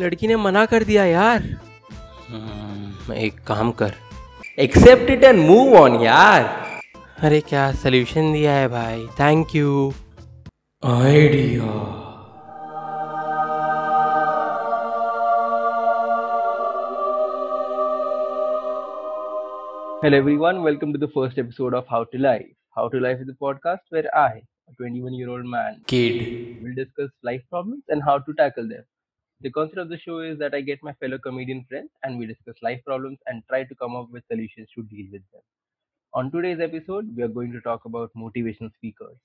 लड़की ने मना कर दिया यार। हाँ। मैं एक काम कर। Accept it and move on यार। अरे क्या सोल्यूशन दिया है भाई? Thank you idea hello everyone welcome to the first episode of how to life how to life is the podcast where I 21 year old man kid. will discuss life problems and how to tackle them. The concept of the show is that I get my fellow comedian friends and we discuss life problems and try to come up with solutions to deal with them. On today's episode, we are going to talk about motivational speakers.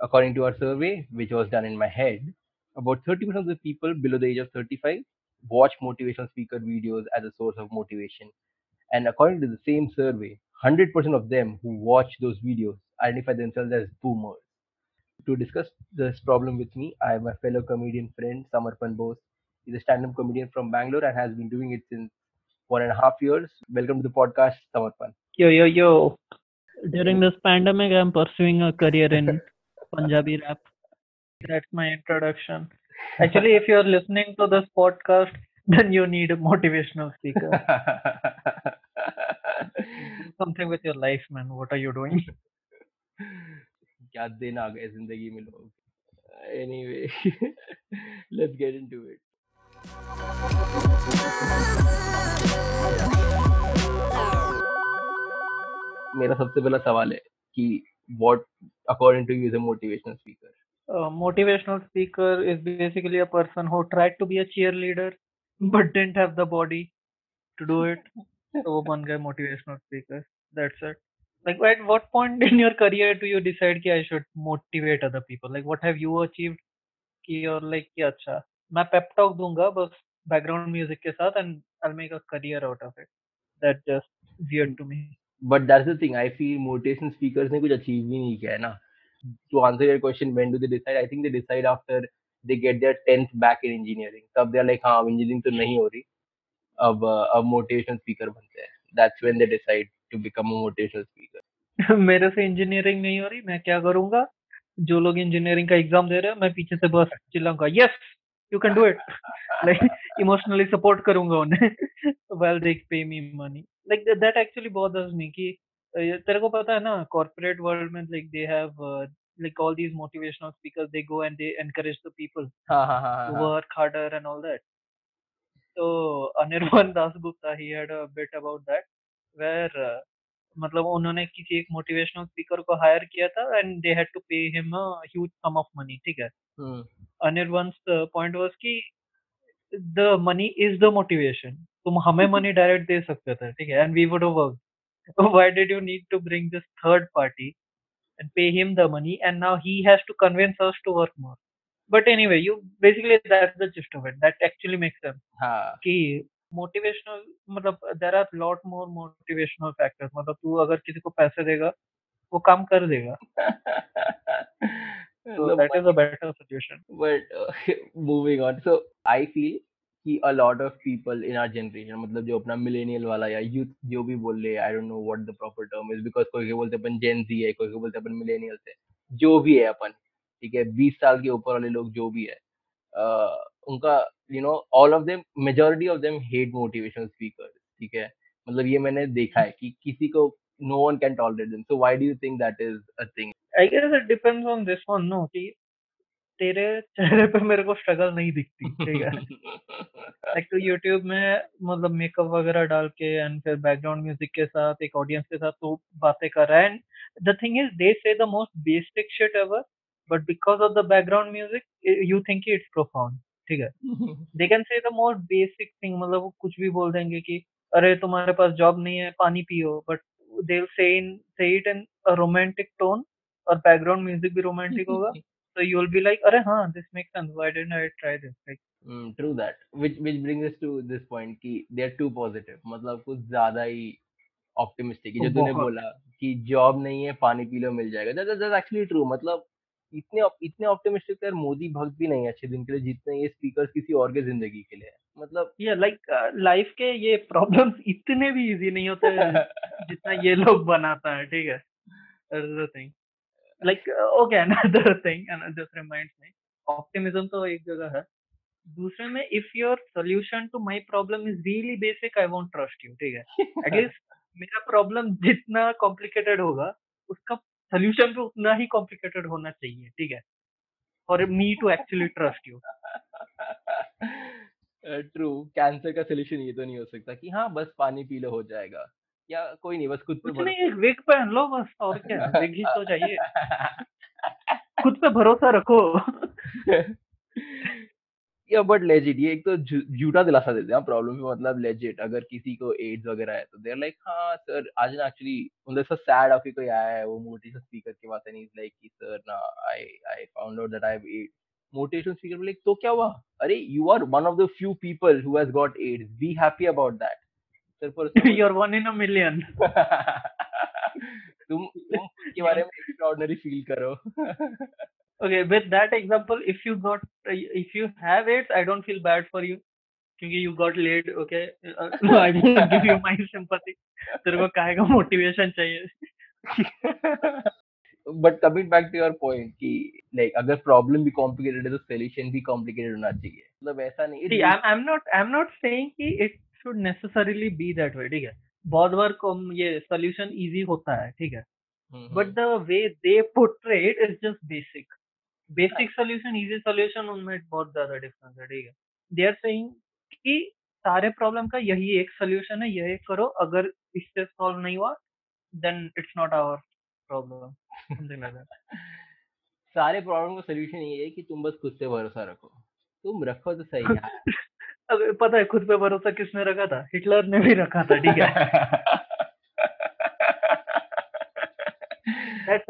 According to our survey, which was done in my head, about 30% of the people below the age of 35 watch motivational speaker videos as a source of motivation and according to the same survey, 100% of them who watch those videos identify themselves as boomers. To discuss this problem with me, I have my fellow comedian friend Samarpan Bose. He's a stand-up comedian from Bangalore and has been doing it since one and a half years. Welcome to the podcast, Samarpan. Yo, yo, yo. During this pandemic, I'm pursuing a career in Punjabi rap. That's my introduction. Actually, if you're listening to this podcast, then you need a motivational speaker. something with your life, man. What are you doing? क्या दिन आ गए जिंदगी में लोग anyway let's get into it मेरा सबसे पहला सवाल है कि what according to you is a motivational speaker a motivational speaker is basically a person who tried to be a cheerleader but didn't have the body to do it so बन गए motivational speaker that's it like at what point in your career do you decide कि I should motivate other people like what have you achieved कि और like कि अच्छा मैं pep talk दूँगा बस बैकग्राउंड म्यूज़िक के साथ and I make a career out of it that just weird to me but that's the thing I feel motivation speakers ने कुछ अचीव ही नहीं किया है ना। To answer your question when do they decide I think they decide after they get their 10th back in engineering तब they are like हाँ engineering तो नहीं हो रही। अब अब मोटिवेशन स्पीकर बनते हैं। That's when they decide to become a motivational speaker मेरे से इंजीनियरिंग नहीं हो रही मैं क्या करूँगा? जो लोग इंजीनियरिंग का एग्ज़ाम दे रहे हैं मैं पीछे से बस चिल्लाऊँगा yes! You can do it like emotionally support करूँगा उन्हें well they pay me money like that actually बहुत दर्ज नहीं कि तेरे को पता है ना कॉर्पोरेट वर्ल्ड में like they have like all these motivational speakers they go and they encourage the people to work harder and all that तो Anirban Das Gupta he had a bit about that where मतलब उन्होंने किसी एक motivational speaker को hire किया था and they had to pay him a huge sum of money ठीक है? हम्म। अनिर्वंस पॉइंट वाज कि the money is the motivation तुम हमें मनी डायरेक्ट दे सकते थे ठीक है? And we would work why did you need to bring this third party and pay him the money and now he has to convince us to work more but anyway you basically that's the gist of it that actually makes sense कि motivational मतलब there are lot more motivational factors मतलब तू अगर किसी को पैसे देगा वो काम कर देगा। so that is a better solution but uh, moving on so i feel कि a lot of people in our generation मतलब जो अपना millennial वाला या youth जो भी बोल रहे I don't know what the proper term is because कोई के बोलते अपन Gen Z है कोई के बोलते अपन millennials है जो भी है अपन ठीक है 20 साल के ऊपर वाले लोग जो भी है uh, उनका you know all of them majority of them hate motivational speaker ठीक है मतलब ये मैंने देखा है कि किसी को no one can tolerate them so why do you think that is a thing I guess it depends on this one no कि तेरे चेहरे पे मेरे को स्ट्रगल नहीं दिखती ठीक है? लाइक तो यूट्यूब में मतलब मेकअप वगैरह डाल के एंड फिर बैकग्राउंड म्यूज़िक के साथ एक ऑडियंस के साथ तो बातें कर रहा है। And the thing is they say the most basic shit ever but because of the background music you think it's profound ठीक है? They can say the most basic thing मतलब वो कुछ भी बोल देंगे कि अरे तुम्हारे पास जॉब नहीं है पानी पियो but they say in say it in a romantic tone और बैकग्राउंड म्यूज़िक भी रोमांटिक होगा so you will be like अरे हाँ this makes sense why didn't I try this? Like mm, true that. Which which brings us to this point कि they are too positive. मतलब कुछ ज़्यादा ही optimistic जो तूने बोला कि जॉब नहीं है पानी पी लो मिल जाएगा। दैट दैट्स एक्चुअली ट्रू मतलब इतने इतने ऑप्टिमिस्टिक यार मोदी भक्त भी नहीं है अच्छे दिन के लिए जितने ये स्पीकर किसी और के ज़िंदगी के लिए मतलब ये लाइक लाइफ के ये प्रॉब्लम्स इतने भी इजी नहीं होते जितना ये लोग बनाता है ठीक है? Thing like okay another thing and just reminds me optimism तो एक जगह है। दूसरे में if your solution to my problem is really basic I won't trust you ठीक है? एटलीस्ट मेरा प्रॉब्लम जितना कॉम्प्लिकेटेड होगा उसका सोल्यूशन भी उतना ही कॉम्प्लिकेटेड होना चाहिए ठीक है? For me to actually trust you true cancer का सोल्यूशन ये तो नहीं हो सकता कि हाँ बस पानी पी लो हो जाएगा। या कोई नहीं बस खुद पे कुछ नहीं एक विग पहन लो बस और क्या विग ही तो चाहिए। खुद पे भरोसा रखो। या बट लेजिट ये एक तो झूठा दिलासा देते हैं प्रॉब्लम हाँ, पे मतलब लेजिट अगर किसी को एड्स वगैरह है तो देर लाइक हाँ सर आज ना एक्चुअली उनसे सो सैड ऑफ़ कोई आया है वो मोटिवेशन स्पीकर के पास एंड इज़ लाइक कि सर ना I I found out that I have AIDS motivation speaker like तो क्या हुआ? अरे you are one of the few people who has got AIDS be happy about that सिर्फ़ और सिर्फ़ your one in a million तुम तुम के बारे में एक्स्ट्राऑर्डिनरी फील करो। Okay with that example if you got if you have it I don't feel bad for you क्योंकि you got late okay I will give you my sympathy तेरे को काहे का मोटिवेशन चाहिए? But coming back to your point कि like अगर problem भी complicated है तो सॉल्यूशन भी कॉम्प्लिकेटेड होना चाहिए। मतलब ऐसा नहीं I am not I am not saying कि it should necessarily be that way ठीक है? बहुत बार कम ये solution easy होता है ठीक है? But the way they portray it is just basic. Basic solution easy solution उनमें बहुत ज़्यादा डिफरेंस है ठीक है? दे आर सेइंग कि सारे प्रॉब्लम का यही एक सोल्यूशन है यही करो अगर इससे सॉल्व नहीं हुआ then it's not our problem that सारे प्रॉब्लम का सोल्यूशन ये है कि तुम बस खुद पे भरोसा रखो। तुम रखो तो सही है पता है खुद पे भरोसा किसने रखा था? हिटलर ने भी रखा था ठीक है।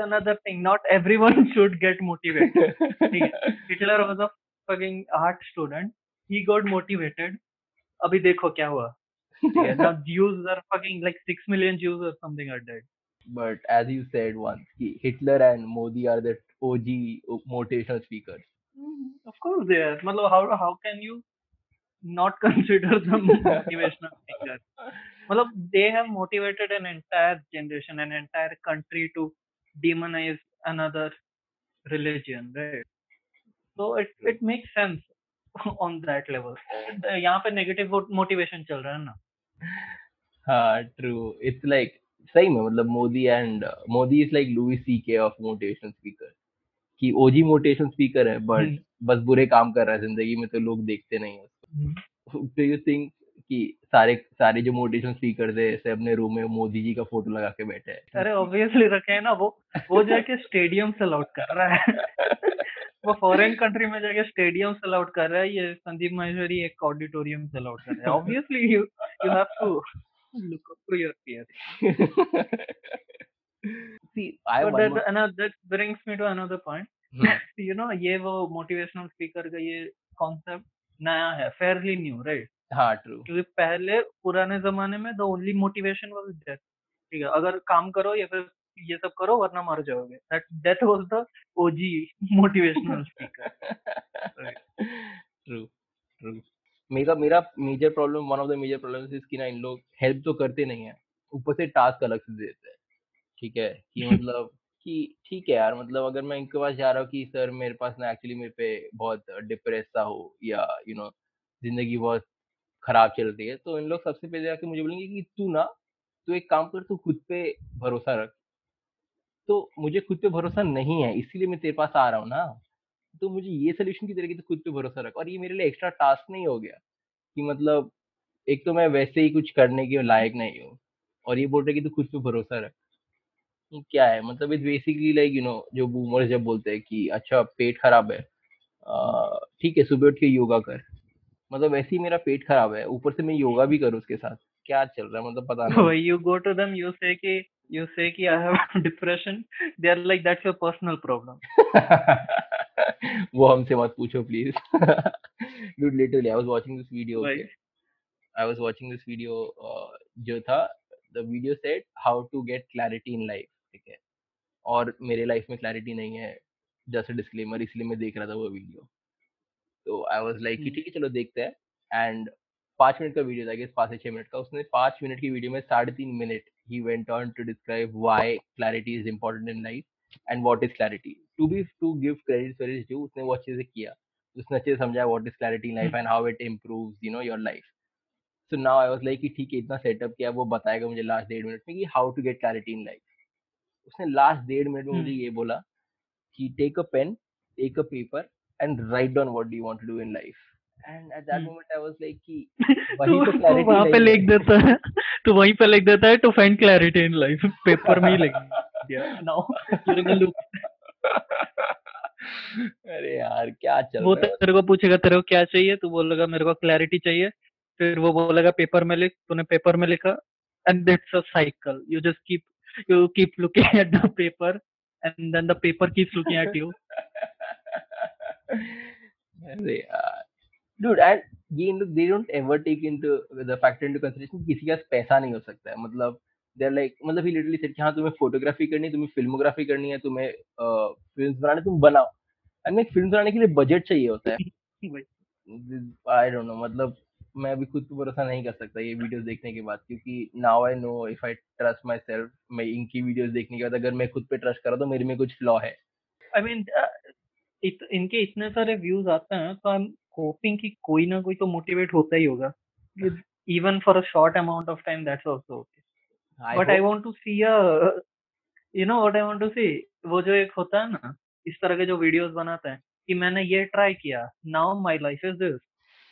Another thing not everyone should get motivated Hitler was a fucking art student he got motivated अभी देखो क्या हुआ ठीक million Jews are dead but as you said मतलब you not consider them motivational speakers? मतलब they have motivated an entire generation, an entire country to demonize another religion, right? So it it makes sense on that level. यहाँ पे negative motivation चल रहा है ना हाँ true it's like सही में मतलब Modi and Modi is like Louis C K of motivation speaker कि ओजी मोटिवेशन स्पीकर है बट बस बुरे काम कर रहा है ज़िंदगी में तो लोग देखते नहीं है डू यू थिंक कि सारे सारे जो मोटिवेशन स्पीकर थे ऐसे अपने रूम में मोदी जी का फ़ोटो लगा के बैठे हैं अरे ऑब्वियसली रखे हैं ना वो वो जाके स्टेडियम से लॉट कर रहा है वो फॉरेन कंट्री में जाके स्टेडियम से लॉट कर रहा है ये संदीप माहेश्वरी एक ऑडिटोरियम से लॉट कर रहा है obviously you you have to look up to your peer See, I but that, another, that brings me to another point. Hmm. you know, ये वो मोटिवेशनल स्पीकर का ये कॉन्सेप्ट नया है फेयरली न्यू राइट हाँ ट्रू क्योंकि पहले पुराने जमाने में the only motivation was death ठीक है? अगर काम करो या फिर ये सब करो वरना मर जाओगे। That death was the OG motivational speaker true true मेरा मेरा major problem one of the major problems is कि ना इन लोग हेल्प तो करते नहीं है। ऊपर से टास्क अलग से देते हैं ठीक है? कि मतलब कि ठीक है यार मतलब अगर मैं इनके पास जा रहा हूँ कि सर मेरे पास ना एक्चुअली मेरे पे बहुत डिप्रेस सा हो या यू नो ज़िंदगी बहुत खराब चल रही है तो इन लोग सबसे पहले आके मुझे बोलेंगे कि तू ना, तू एक काम कर, तू खुद पे भरोसा रख। तो मुझे खुद पे भरोसा नहीं है, इसीलिए मैं तेरे पास आ रहा हूँ ना। तो मुझे ये सोल्यूशन की तरह की तो खुद पे भरोसा रख, और ये मेरे लिए एक्स्ट्रा टास्क नहीं हो गया कि मतलब एक तो मैं वैसे ही कुछ करने के लायक नहीं हूँ, और ये बोल रहे कि तू खुद पे भरोसा रख। क्या है? मतलब it's basically like you know जो बूमर्स जब बोलते हैं कि अच्छा पेट खराब है ठीक है सुबह उठ के योगा कर। मतलब वैसे ही मेरा पेट खराब है ऊपर से मैं योगा भी करूँ उसके साथ। क्या चल रहा है? मतलब पता नहीं। You go to them you say कि यू से कि I have depression they are like that's your personal problem वो हमसे मत पूछो please dude literally I was watching this video I was watching this video जो था the video said how to get clarity in life ठीक है। और मेरे लाइफ में क्लैरिटी नहीं है जैसे डिस्क्लेमर इसलिए मैं देख रहा था वो वीडियो तो आई वॉज़ लाइक ठीक है चलो देखते हैं। एंड पाँच मिनट का वीडियो था पाँच से छह मिनट का। उसने पाँच मिनट की वीडियो में साढ़े तीन minute he went on to describe why clarity is important in life and what is clarity to be to give credit where is due उसने वो अच्छे से किया। उसने अच्छे से समझाया what is clarity in life and how it improves you know your life so now I was like कि ठीक है इतना सेटअप किया वो बताएगा मुझे लास्ट डेढ़ मिनट में कि how to get clarity in life उसने लास्ट डेढ़ मिनट में मुझे हम्म। ये बोला कि take a pen take a paper and write down what do you want to do in life and at that. Moment I was like कि वही तो क्लैरिटी वहाँ पे लिख देता है तू वहीं पे लिख देता है to find clarity in life paper में ही लिख दिया। Now in a loop. अरे यार क्या चल वो रहा है तेरे को पूछेगा तेरे को क्या चाहिए? तू बोलेगा मेरे को क्लैरिटी चाहिए। फिर वो बोलेगा पेपर में लिख। तूने पेपर में लिखा and that's a cycle you just keep you keep looking at the paper and then the paper keeps looking at you dude and ये लोग they don't ever take into the factor into consideration कि किसी के पास पैसा नहीं हो सकता है मतलब they're like मतलब he literally said कि हाँ तुम्हें फोटोग्राफी करनी है तुम्हें फिल्मोग्राफी करनी है तुम्हें फ़िल्म बनाने तुम बनाओ एंड फ़िल्म बनाने के लिए बजट चाहिए होता है। आई डोंट नो मतलब मैं अभी खुद पे भरोसा नहीं कर सकता ये वीडियोस देखने के बाद क्योंकि now I know if I trust myself मैं इनकी वीडियोस देखने के बाद अगर मैं खुद पे ट्रस्ट करा तो मेरे में कुछ फ्लॉ है। आई I मीन इत, इनके इतने सारे व्यूज़ आते हैं तो आई एम होपिंग कि कोई ना कोई तो मोटिवेट होता ही होगा। Even for a short amount of time that's also okay but I want to see a you know what I want to see वो जो एक होता है ना इस तरह के जो वीडियोस बनाते हैं कि मैंने ये ट्राई किया now my life is this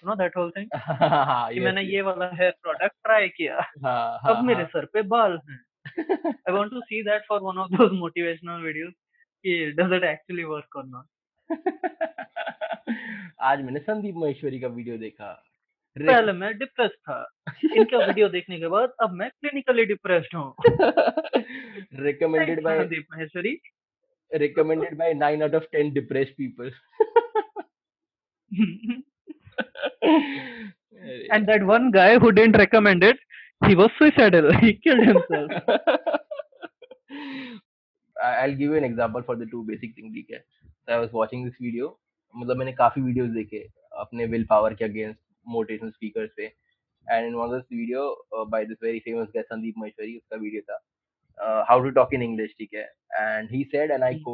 no that whole thing कि मैंने ये वाला हेयर प्रोडक्ट ट्राई किया। हाँ, अब मेरे सर पे बाल हैं। I want to see that for one of those motivational videos कि डज इट एक्चुअली वर्क और नॉट आज मैंने संदीप महेश्वरी का वीडियो देखा। पहले मैं डिप्रेस था। इनका वीडियो देखने के बाद अब मैं क्लिनिकली डिप्रेस्ड हूँ। Recommended by Sandeep Maheshwari. Recommended by 9 out of 10 depressed people. अरे and that one guy who didn't recommend it he was suicidal he killed himself I'll give you an example for the two basic thing ठीक है so I was watching this video मतलब मैंने काफ़ी videos देखे अपने willpower के against motivational speakers पे and in one this video by this very famous guy Sandeep Maheshwari उसका वीडियो था how to talk in English ठीक है and he said and I hmm.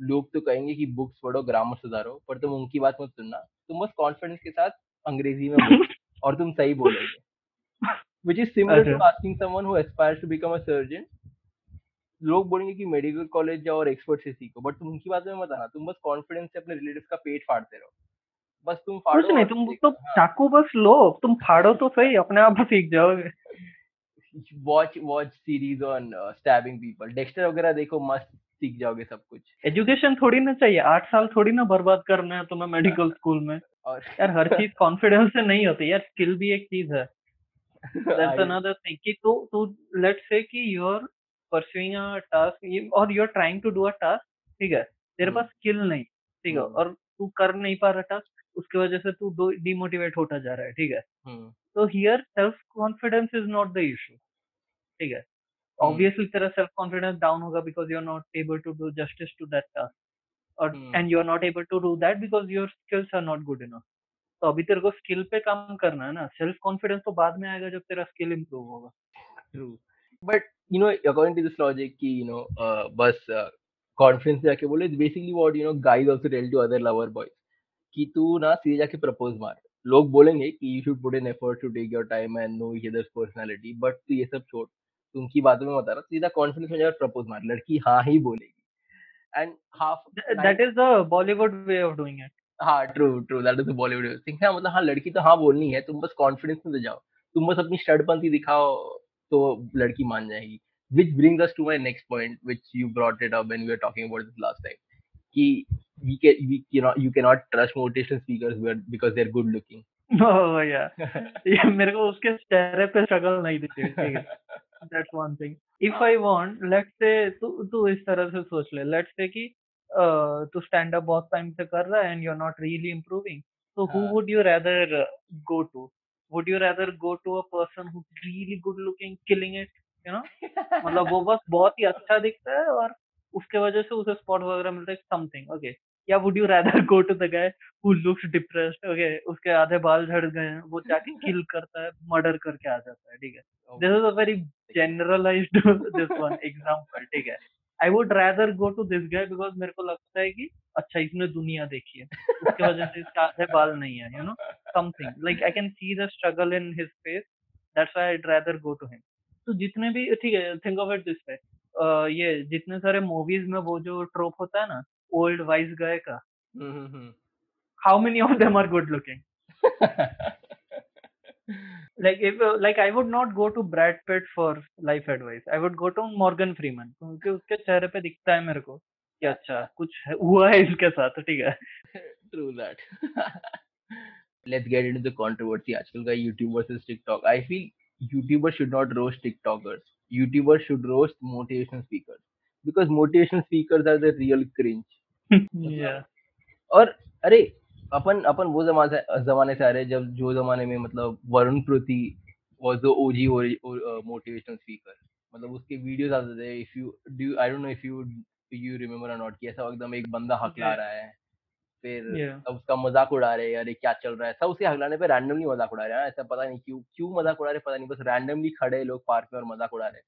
लोग तो कहेंगे कि बुक्स पढ़ो ग्रामर सुधारो पर तुम उनकी बात मत सुनना। तुम बस कॉन्फिडेंस के साथ अंग्रेज़ी में बोलो और तुम सही बोलोगे। Is similar to अच्छा। asking someone who aspires to become a surgeon. लोग बोलेंगे कि मेडिकल कॉलेज जाओ और एक्सपर्ट से सीखो बट तुम उनकी बात में मत आना। तुम बस कॉन्फिडेंस से अपने रिलेटिव्स का पेट फाड़ते रहो। बस तुम फाड़ो कुछ नहीं तुम तो हाँ, चाकू बस लो। तुम फाड़ो तो सही अपने आप सीख जाओगे। Watch watch on uh, stabbing people. Dexter वगैरह देखो मस्त। सीख जाओगे सब कुछ। एजुकेशन थोड़ी ना चाहिए आठ साल थोड़ी ना बर्बाद करना है तुम्हें मेडिकल स्कूल में। और यार हर चीज़ कॉन्फिडेंस से नहीं होती यार स्किल भी एक चीज़ है। That's I- another कि तू तू let's say कि you're pursuing a task ये- और you're trying to do a task ठीक है? तेरे हम्म। पास स्किल नहीं ठीक है? हम्म। और तू कर नहीं पा रहा टास्क उसकी वजह से तू डिमोटिवेट होता जा रहा है ठीक है? हम्म, तो here self confidence is not the issue ठीक है। ऑब्वियसली तेरा सेल्फ कॉन्फिडेंस डाउन होगा because you are not able to do justice to that task और। And you are not able to do that because your skills are not good enough तो अभी तेरे को skill पे काम करना है ना। सेल्फ कॉन्फिडेंस तो बाद में आएगा जब तेरा स्किल इंप्रूव होगा। True. But you know, according to this logic, कि you know, uh, बस uh, confidence से जाके बोले, it's basically what you know guys also tell to other lover boys कि तू ना सीधे जाके प्रपोज मार। लोग बोलेंगे कि you should put in effort to take your time and know each others personality but तू ये सब छोड़। उनकी बातों में बता रहा सीधा कॉन्फिडेंस में जाकर प्रपोज मार लड़की हाँ ही बोलेगी and half that is the Bollywood way of doing it हाँ true true that is the Bollywood thing हाँ मतलब हाँ लड़की तो हाँ बोलनी है तुम बस कॉन्फिडेंस में तो जाओ तुम बस अपनी स्टडपंथी दिखाओ तो लड़की मान जाएगी which brings us to my next point which you brought it up when we were talking about this last time कि we can we you know you cannot trust motivational speakers who are- because they're good looking ओह या ये मेरे को उसके चेहरे पे struggle नहीं दिखती ठीक है that's one thing if I want let's say तू तू इस तरह से सोच ले। लेट्स से कि तू स्टैंड अप बहुत टाइम से कर रहा है and you are not really improving so who हाँ। would you rather uh, go to? Would you rather go to a person who's really good looking killing it you know? मतलब वो बस बहुत ही अच्छा दिखता है और उसके वजह से उसे स्पॉट वगैरह मिलता है समथिंग ओके या would you rather go to the guy who looks depressed okay उसके आधे बाल झड़ गए हैं वो जाके किल करता है मर्डर करके आ जाता है ठीक है? This is a very generalized this one example ठीक है? I would rather go to this guy because मेरे को लगता है कि अच्छा इसने दुनिया देखी है उसके वजह से इसके आधे बाल नहीं है you know something like I can see the struggle in his face that's why I rather go to him तो जितने भी ठीक है think of it this way ये जितने सारे मूवीज़ में वो जो ट्रोप होता है ना ओल्ड वाइज गाय का how many of them are good looking like if uh, like I would not go to Brad Pitt for life advice. I would go to Morgan Freeman क्योंकि उसके चेहरे पे दिखता है मेरे को कि अच्छा कुछ हुआ है इसके साथ ठीक है True that. Let's get into the controversy आजकल का YouTube versus TikTok. I feel YouTubers should not roast TikTokers. YouTubers should roast motivational speakers because motivational speakers are the real cringe. Yeah. और अरे अपन अपन वो जमाने से जमाने से आ रहे हैं जब जो जमाने में मतलब Varun Prithvi was the OG motivational speaker मतलब उसके वीडियोस आते थे if you do I don't know if you you remember or not कि ऐसा एकदम एक बंदा हकला. रहा है फिर Yeah. सब उसका मज़ाक उड़ा रहे हैं अरे क्या चल रहा है सब उसे हकलाने पे रैंडमली मज़ाक उड़ा रहे हैं ऐसा पता नहीं क्यों क्यों मज़ाक उड़ा रहे हैं, पता नहीं बस रैंडमली खड़े लोग पार्क में और मज़ाक उड़ा रहे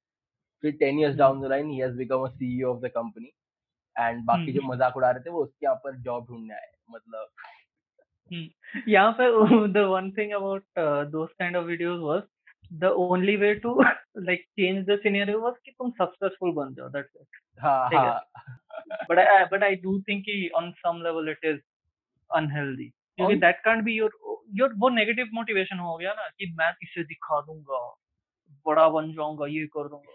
फिर ten years Hmm. Down the line he has become a CEO of the company and बाकी जो मज़ाक उड़ा रहे थे वो उसके यहाँ पर जॉब ढूँढने आए मतलब यहाँ पर one thing about kind of videos was the only way to like change the scenario was कि तुम सक्सेसफुल बन जाओ that's it but I but I do think on some level it is unhealthy क्योंकि that can't be your your वो negative motivation हो गया ना कि मैं इसे दिखा दूँगा बड़ा बन जाऊँगा ये कर दूँगा।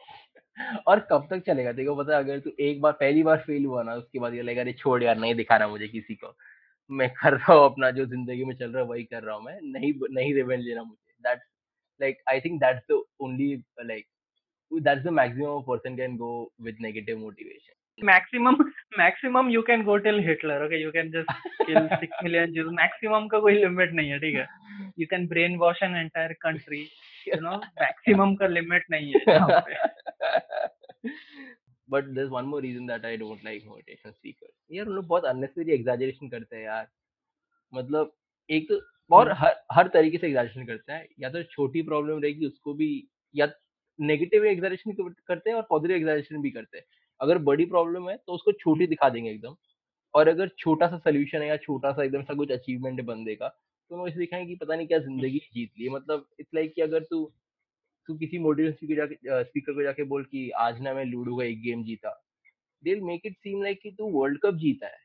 और कब तक चलेगा? देखो, पता अगर तू एक बार, पहली बार फेल हुआ ना, उसके बाद ये लगेगा, अरे, छोड़ यार, नहीं दिखाना मुझे किसी को। मैं कर रहा हूँ अपना जो ज़िंदगी में चल रहा है, वही कर रहा हूँ मैं। नहीं नहीं रिवेंज लेना मुझे। That's like I think that's the only like that's the maximum person can go with negative motivation maximum maximum you can go till Hitler, okay? You can just kill six million Jews. Maximum का कोई limit नहीं है, ठीक है? You can brainwash an entire country. You know maximum का limit नहीं है but there's one more reason that I don't like motivation speakers. यार उन लोग बहुत unnecessary exaggeration करते हैं यार। मतलब एक तो और हम्म। हर हर तरीके से एग्जैजरेशन करते हैं। या तो छोटी प्रॉब्लम रहेगी उसको भी या नेगेटिव एग्जैजरेशन करते हैं और पॉजिटिव एग्जैजरेशन भी करते हैं। अगर बड़ी प्रॉब्लम है तो उसको छोटी दिखा देंगे एकदम। और अगर छोटा सा सोल्यूशन है या छोटा सा एकदम सा कुछ अचीवमेंट है बंदे का तो वो इसे दिखाएँगे कि पता नहीं क्या ज़िंदगी जीत ली मतलब इट्स लाइक कि अगर तू तू किसी मोटिवेशन स्पीकर जाके स्पीकर को जाके बोल कि आज ना मैं लूडो का एक गेम जीता। They make it seem like कि तू वर्ल्ड कप जीता है।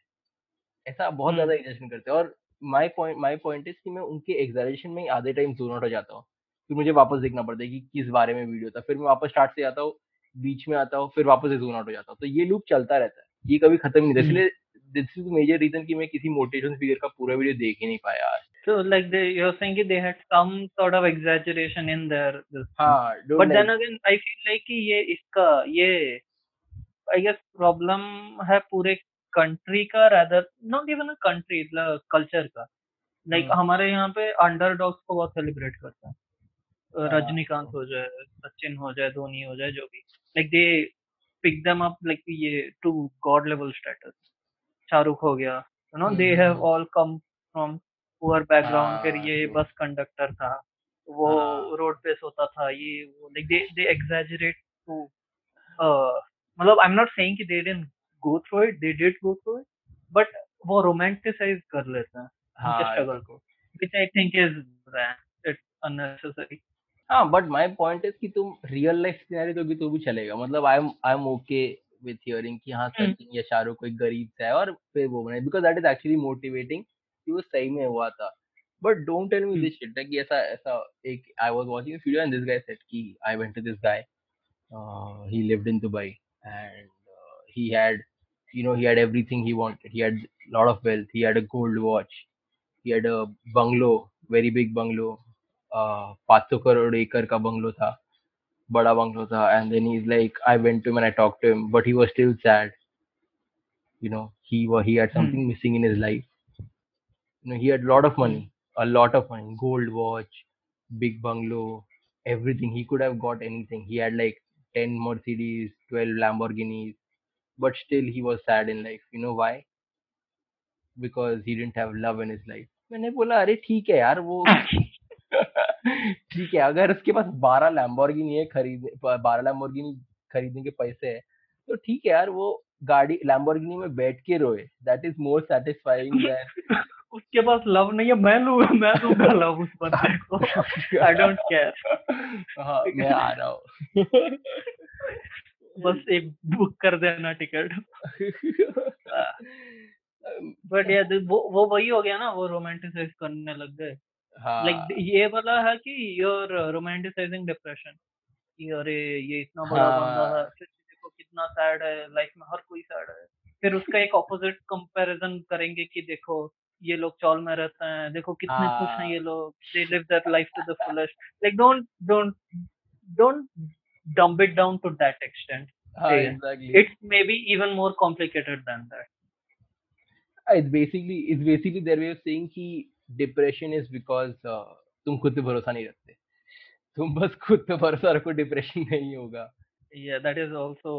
ऐसा बहुत ज़्यादा हम्म। एग्जैजरेशन करते हैं। और my point my point is कि मैं उनके एग्जैजरेशन में आधे टाइम जोन आउट हो जाता हूँ। फिर मुझे वापस देखना पड़ता है कि किस बारे में वीडियो था। फिर मैं वापस स्टार्ट से आता हूँ बीच में आता हूँ फिर वापस से जोन आउट हो जाता हूँ। तो ये लूप चलता रहता है। ये कभी खत्म नहीं होता। हम्म। इसलिए दिस इज़ मेजर रीजन कि मैं किसी मोटिवेशन स्पीकर का पूरा वीडियो देख ही नहीं पाया आज so like they you're saying they had some sort of exaggeration in their this हाँ but then again I feel like कि ये इसका ये I guess problem है पूरे country का rather not even a country मतलब culture का like हम्म। हमारे यहाँ पे underdogs को बहुत celebrate करते हैं अ, हाँ। रजनीकांत हो जाए सचिन हो जाए धोनी हो जाए जो भी like they pick them up like ये to god level status Shahrukh हो गया you know they have all come from poor background फिर ये बस कंडक्टर था वो रोड पे सोता था ये वो like they they exaggerate to मतलब आई एम नॉट सेइंग कि they didn't go through it they did go through it but वो रोमांटिसाइज कर लेते हैं स्ट्रगल को which I think is it unnecessary हाँ बट माई पॉइंट इज़ कि तुम रियल लाइफ सिनेरियो तो भी तो भी चलेगा मतलब I am I am okay with hearing कि हाँ हम्म। सचिन या शाहरुख कोई गरीब सा है और फिर वो बने। Because that is actually motivating कि वो सही में हुआ था। But don't tell me hmm. This shit कि ऐसा ऐसा एक I was watching video and this guy said कि I went to this guy he lived in Dubai and uh, he had you know he had everything he wanted. He had a lot of wealth. He had a gold watch. He had a bungalow very big bungalow uh, 500 crore एकड़ का bungalow था। बड़ा bungalow था and then he's like I went to him and I talked to him but he was still sad you know he wa- he had Hmm. something missing in his life you know he had a lot of money a lot of money gold watch big bungalow everything he could have got anything he had like 10 mercedes 12 lamborghinis but still he was sad in life you know why because he didn't have love in his life मैंने बोला अरे ठीक है यार वो ठीक है अगर उसके पास बारह लैम्बोर्गिनी है खरीद बारह लैम्बोर्गिनी खरीदने के पैसे है तो ठीक है यार वो गाड़ी लैम्बोर्गिनी में बैठ के रोए that is more satisfying then उसके पास लव नहीं है मैं लूँगा मैं दूँगा लव उस बंदे को। आई डोंट केयर हाँ मैं आ रहा हूँ। बस एक बुक कर देना टिकट बट यार वो वो वही हो गया ना वो रोमांटिसाइज करने लग गए। लाइक हाँ ये वाला है कि योर रोमांटिसाइजिंग डिप्रेशन कि अरे ये इतना बड़ा बंदा है हाँ। फिर देखो कितना सैड है लाइफ में हर कोई सैड है। फिर उसका एक ऑपोजिट कंपैरिजन करेंगे कि देखो ये लोग चौल में रहते हैं देखो कितने खुश हैं हाँ। ये लोग they live that life to the fullest like don't don't don't dump it down to that extent हाँ Yeah. Exactly it's maybe even more complicated than that. It's basically it's basically their way of saying depression is because तुम खुद पे भरोसा नहीं रखते। तुम बस खुद पे भरोसा रखो, डिप्रेशन नहीं होगा। Yeah, that is also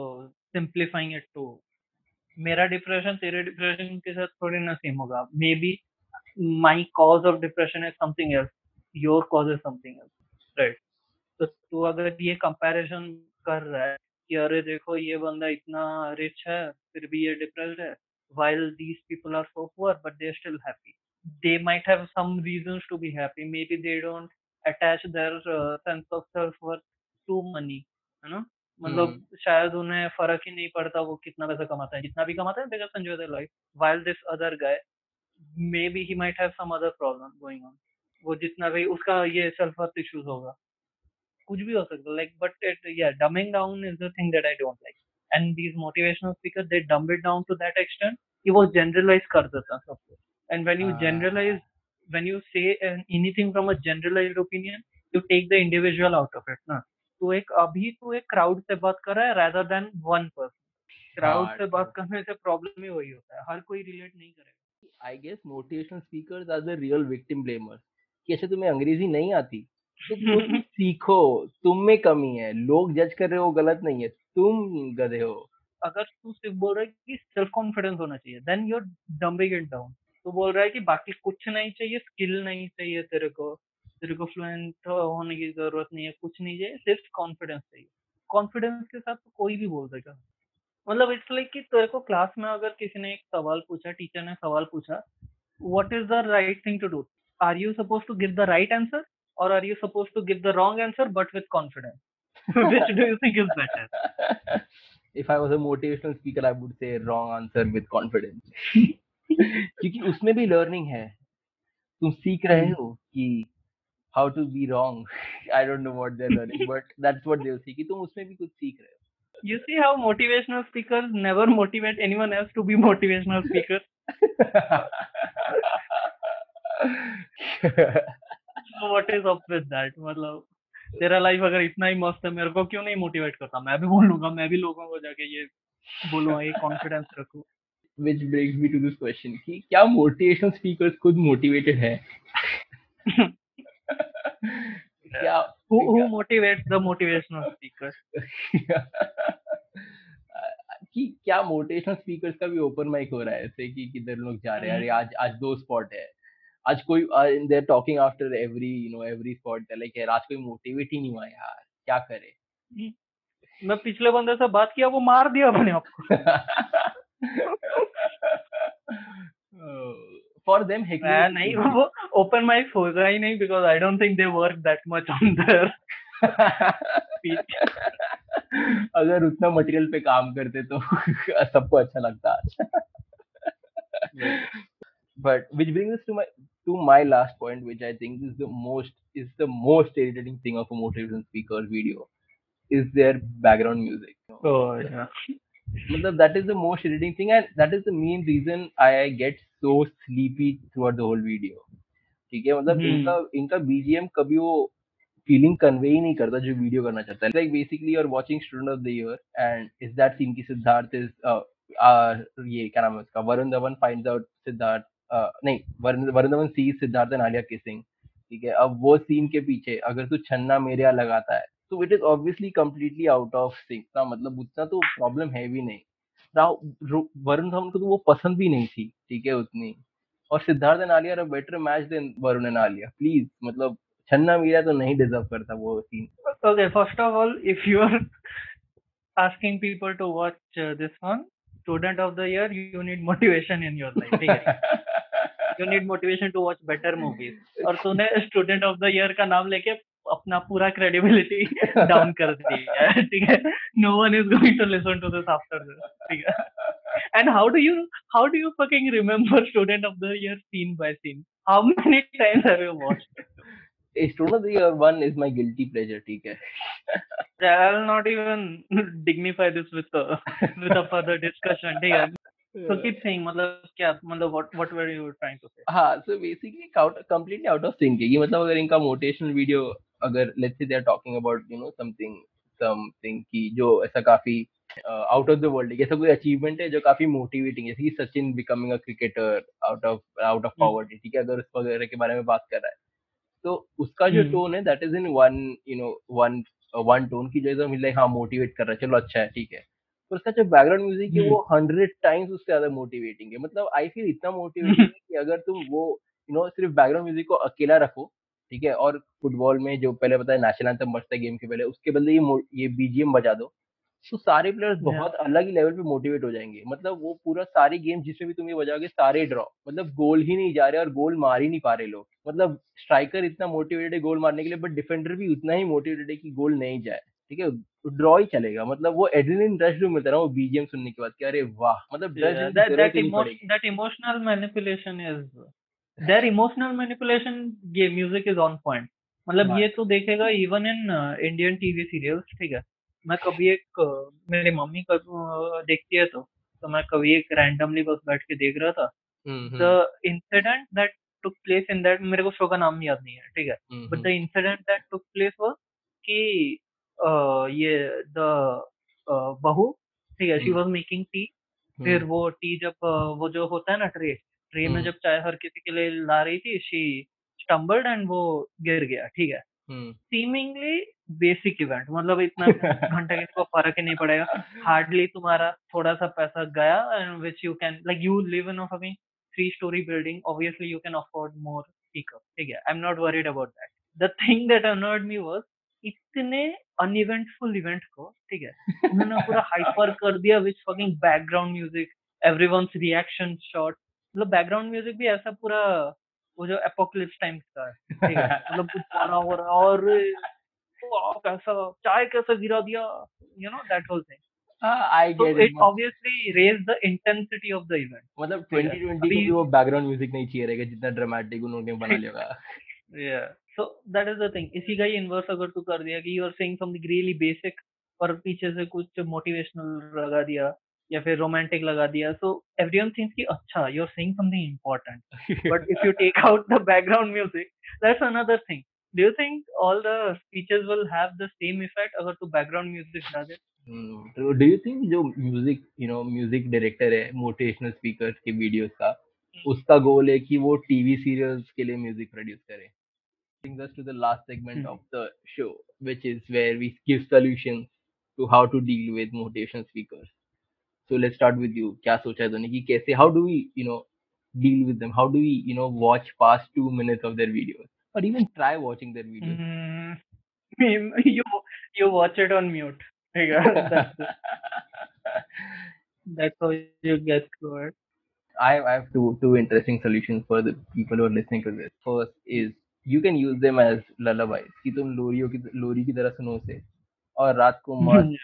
simplifying it too. मेरा डिप्रेशन, तेरे डिप्रेशन के साथ थोड़ी ना सेम होगा। Maybe my cause of depression is something else your cause is something else right तो तू अगर ये कंपैरिजन कर रहा है कि अरे देखो, ये बंदा इतना रिच है, फिर भी ये डिप्रेस्ड है, while these people are so poor, but they're still happy they might have some reasons to be happy. Maybe they don't attach their uh, sense of self worth to money. You know, मतलब हम्म। शायद उन्हें फ़र्क ही नहीं पड़ता वो कितना पैसा कमाता है। जितना भी कमाता है because enjoy their life while this other guy maybe he might have some other problem going on वो जितना भी उसका ये सेल्फ वर्थ इश्यूज़ होगा। कुछ भी हो सकता लाइक बट इट या dumbing down is the thing that I don't like and these motivational speaker they dumb it down to that extent कि वो जनरलाइज कर देता सब and when you Ah. Generalize when you say anything from a generalized opinion you take the individual out of it ना तो एक अभी तो एक क्राउड से बात कर रहा है rather than one person crowd से बात करने से प्रॉब्लम ही वही होता है। हर कोई रिलेट नहीं करेगा। I guess motivational speakers are the real victim blamers कि अच्छा तुम्हें अंग्रेज़ी नहीं आती तो तुम सीखो तुम में कमी है। लोग जज कर रहे हो गलत नहीं है। तुम गधे हो। अगर तू सिर्फ़ बोल रहा है कि सेल्फ कॉन्फिडेंस होना चाहिए then you're dumbing it down तू बोल रहा है कि बाकी कुछ नहीं चाहिए स्किल नहीं चाहिए तेरे को। तेरे को फ्लुएंट होने की ज़रूरत नहीं है कुछ नहीं चाहिए सिर्फ़ कॉन्फिडेंस चाहिए। कॉन्फिडेंस के साथ तो कोई भी बोल देगा मतलब इट्स लाइक कि तेरे को क्लास में अगर किसी ने एक सवाल पूछा टीचर ने सवाल पूछा what is the right thing to do are you suppose to give the right answer or are you suppose to give the wrong answer but with confidence? Which do you think is better? If I was a motivational speaker, I would say wrong answer with confidence. क्योंकि उसमें भी learning है। तुम सीख रहे हो कि how to be wrong I don't know what they are learning but that's what they will see कि तुम उसमें भी कुछ सीख रहे हो। See how motivational speakers never motivate anyone else to be motivational speakers so what is up with that? मतलब तेरा लाइफ अगर इतना ही मस्त है मेरे को क्यों नहीं मोटिवेट करता? मैं भी बोलूँगा मैं भी लोगों को जाके ये बोलूँगा ये कॉन्फिडेंस रखूँ। Which brings me to this question कि क्या मोटिवेशनल स्पीकर्स खुद मोटिवेटेड है? क्या who who motivates the motivational speakers? कि क्या मोटिवेशनल स्पीकर्स का भी ओपन माइक हो रहा है ऐसे कि किधर लोग जा रहे हैं? अरे आज आज दो स्पॉट है। आज कोई they are talking after every you know every spot like आज कोई मोटिवेट ही नहीं हुआ यार। क्या करे? मैं पिछले बंदे से बात किया वो मार दिया अपने आप को फॉर देम मैं नहीं वो ओपन माइक होगा ही नहीं because I don't think they work that much on their speech अगर उतना मटेरियल पे काम करते तो सबको अच्छा लगता but which brings us to my to my last point which i think is the most is the most irritating thing of a motivational speaker video is their background music oh yeah मतलब that is the most irritating thing and that is the main reason I get so sleepy throughout the whole video. ठीक है? मतलब हम्म। इनका इनका BGM कभी वो feeling convey ही नहीं करता जो वीडियो करना चाहता है। Like basically you are watching student of the year and is that scene की सिद्धार्थ इज़ ये क्या नाम है उसका? Varun Dhawan finds out Siddharth uh, नहीं Varun Varun Dhawan see Siddharth and Alia kissing ठीक है? अब वो सीन के पीछे अगर तू छन्ना मेरे यहाँ लगाता है तो it is obviously completely out of sync ना मतलब उतना तो प्रॉब्लम है भी नहीं राव वरुण धवन को तो वो पसंद भी नहीं थी ठीक है उतनी और Siddharth and Alia are better match than Varun and Alia please मतलब छन्ना मीरा तो नहीं डिजर्व करता वो scene okay first of all if you are asking people to watch uh, this one student of the year you you need motivation in your life you need motivation to watch better movies और तूने student of the year का नाम लेके अपना पूरा credibility down कर दी है ठीक है? No one is going to listen to this after this ठीक है? And how do you how do you fucking remember student of the year scene by scene how many times have you watched student of the year one is my guilty pleasure ठीक है? I will not even dignify this with a further discussion ठीक है? So keep saying मतलब क्या मतलब what what were you trying to say? हाँ, so basically out, completely out of sync है. ये मतलब अगर इनका motivational video अगर let's say they are talking about you know something something की जो ऐसा काफ़ी आउट ऑफ़ द वर्ल्ड है। ऐसा कोई अचीवमेंट है जो काफ़ी मोटिवेटिंग है। जैसे कि Sachin becoming a cricketer out of out of poverty ठीक है? अगर उस वगैरह के बारे में बात कर रहा है। तो उसका जो टोन है that is in one you know one one tone की जो है हाँ मोटिवेट कर रहा है चलो अच्छा है ठीक है। पर उसका जो बैकग्राउंड म्यूज़िक है वो हंड्रेड टाइम्स उससे ज़्यादा मोटिवेटिंग है। मतलब आई फील इतना मोटिवेटिंग है कि अगर तुम वो यू नो सिर्फ़ बैकग्राउंड म्यूज़िक को अकेला रखो ठीक है और फुटबॉल में जो पहले बताया नेशनल एंथम बजता है गेम के पहले उसके बदले ये ये बीजीएम बजा दो तो सारे प्लेयर्स बहुत अलग ही लेवल पे मोटिवेट हो जाएँगे। मतलब वो पूरा सारे गेम जिसमें भी तुम ये बजाओगे सारे ड्रॉ मतलब गोल ही नहीं जा रहे और गोल मार ही नहीं पा रहे लोग। मतलब स्ट्राइकर इतना मोटिवेटेड है गोल मारने के लिए बट डिफेंडर भी उतना ही मोटिवेटेड है कि गोल नहीं जाए। ठीक है ड्रॉ ही चलेगा। मतलब वो एड्रेनलिन रश जो मिलता है वो बीजीएम सुनने के बाद कि अरे वाह मतलब that emotional manipulation is there emotional manipulation ये म्यूज़िक इज़ ऑन पॉइंट मतलब ये तो देखेगा even in Indian TV serials ठीक है। मैं कभी एक मेरी मम्मी देखती है तो तो मैं कभी एक रैंडमली बस बैठ के देख रहा था। The incident that took place in that मेरे को शो का नाम याद नहीं है ठीक है। But the incident that took place was कि ये द बहू ठीक है शी वाज मेकिंग टी फिर वो टी जब वो जो होता है ना ट्रे ट्रे में जब चाय हर किसी के लिए ला रही थी शी स्टम्बल्ड एंड वो गिर गया ठीक है। सीमिंगली बेसिक इवेंट मतलब इतना घंटे को फ़र्क ही नहीं पड़ेगा। हार्डली तुम्हारा थोड़ा सा पैसा गया and which you can like you live in fucking three storey building obviously you can afford more speaker ठीक है। I am not worried about that the thing that unnerved me was इतने uneventful event को ठीक है उन्होंने पूरा hyper कर दिया which fucking background music everyone's reaction shot मतलब बैकग्राउंड म्यूज़िक भी ऐसा पूरा वो जो एपोक्लिप्स टाइम्स का है ठीक है मतलब कुछ गाना हो रहा और कैसा चाय कैसे गिरा दिया you know that whole thing I get it obviously raise the intensity of the event मतलब 2020 को भी वो बैकग्राउंड म्यूज़िक नहीं चाहिए रहेगा जितना ड्रामेटिक उन्होंने बना लिया या so that is the thing इसी का ही इनवर्स अगर तू कर दिया कि you are saying something really basic और पीछे से कुछ मोटिवेशनल लगा दिया या फिर रोमांटिक लगा दिया सो एवरीवन थिंक्स कि अच्छा you are saying something important but if you take out the background music that's another thing do you think all the speeches will have the same effect अगर तू background music डाले तो do you think जो music you know music director है motivational speakers के videos का उसका गोल है कि वो टीवी सीरियल्स के लिए म्यूज़िक प्रोड्यूस करे? brings us to the last segment Hmm. of the show which is where we give solutions to how to deal with motivational speakers so let's start with you क्या सोचा है तूने कि कैसे how do we you know deal with them how do we you know watch past two minutes of their videos or even try watching their videos Mm, you you watch it on mute. Yeah, that's, that's how you get through it. I, I have two two interesting solutions for the people who are listening to this. First is you can use them as lullabies कि तुम लोरियों की लोरी की तरह सुनो उसे। और रात को मस्त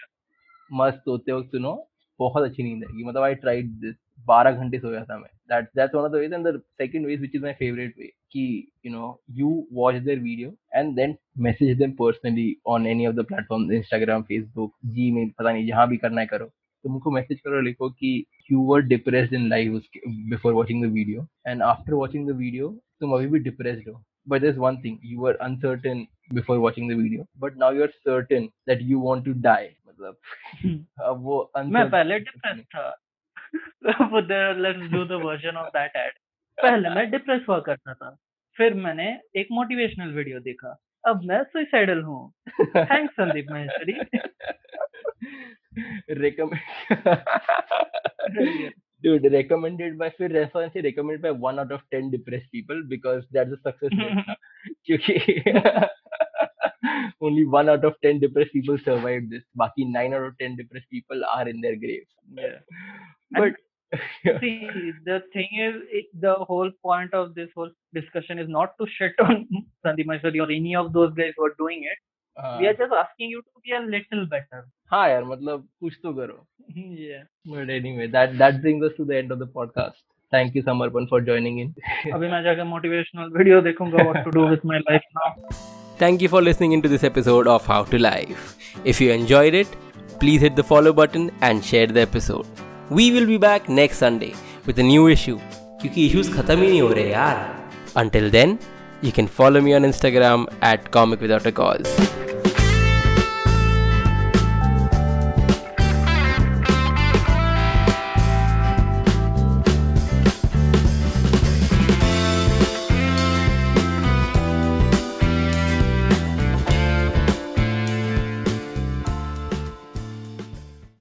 मस्त सोते वक्त सुनो बहुत अच्छी नींद आएगी। मतलब आई ट्राइड दिस बारह घंटे सोया था मैं। That that's one of the ways and the second ways which is my favourite way कि you know you watch their video and then message them personally on any of the platform Instagram Facebook Gmail पता नहीं जहाँ भी करना है करो। तुम उनको मैसेज करो लिखो कि you were depressed in life before watching the video and after watching the video तुम अभी भी डिप्रेस्ड हो। but there's one thing you were uncertain before watching the video but now you're certain that you want to die मतलब अब वो मैं पहले depress था but there, let's do the version of that ad पहले मैं depress हुआ करता था फिर मैंने एक मोटिवेशनल वीडियो देखा अब मैं सुइसाइडल हूँ thanks Sandeep Maheshwari recommend dude recommended by फिर रेफरेंस से recommended by one out of ten depressed people because that's a success rate ना। क्योंकि only one out of ten depressed people survived this. Baki nine out of ten depressed people are in their graves. Yeah. But See, the thing is, it, the whole point of this whole discussion is not to shit on Sandeep Maheshwari or any of those guys who are doing it. हाँ We are just asking you to be a little better. हाँ यार मतलब कुछ तो करो yeah. But anyway, that that brings us to the end of the podcast. Thank you, Samarpan, for joining in. अभी मैं जाकर motivational video देखूंगा what to do with my life now. Thank you for listening into this episode of How to Live. If you enjoyed it, please hit the follow button and share the episode. We will be back next Sunday with a new issue. क्योंकि issues खत्म ही नहीं हो रहे यार. Until then, you can follow me on Instagram at comic without a cause.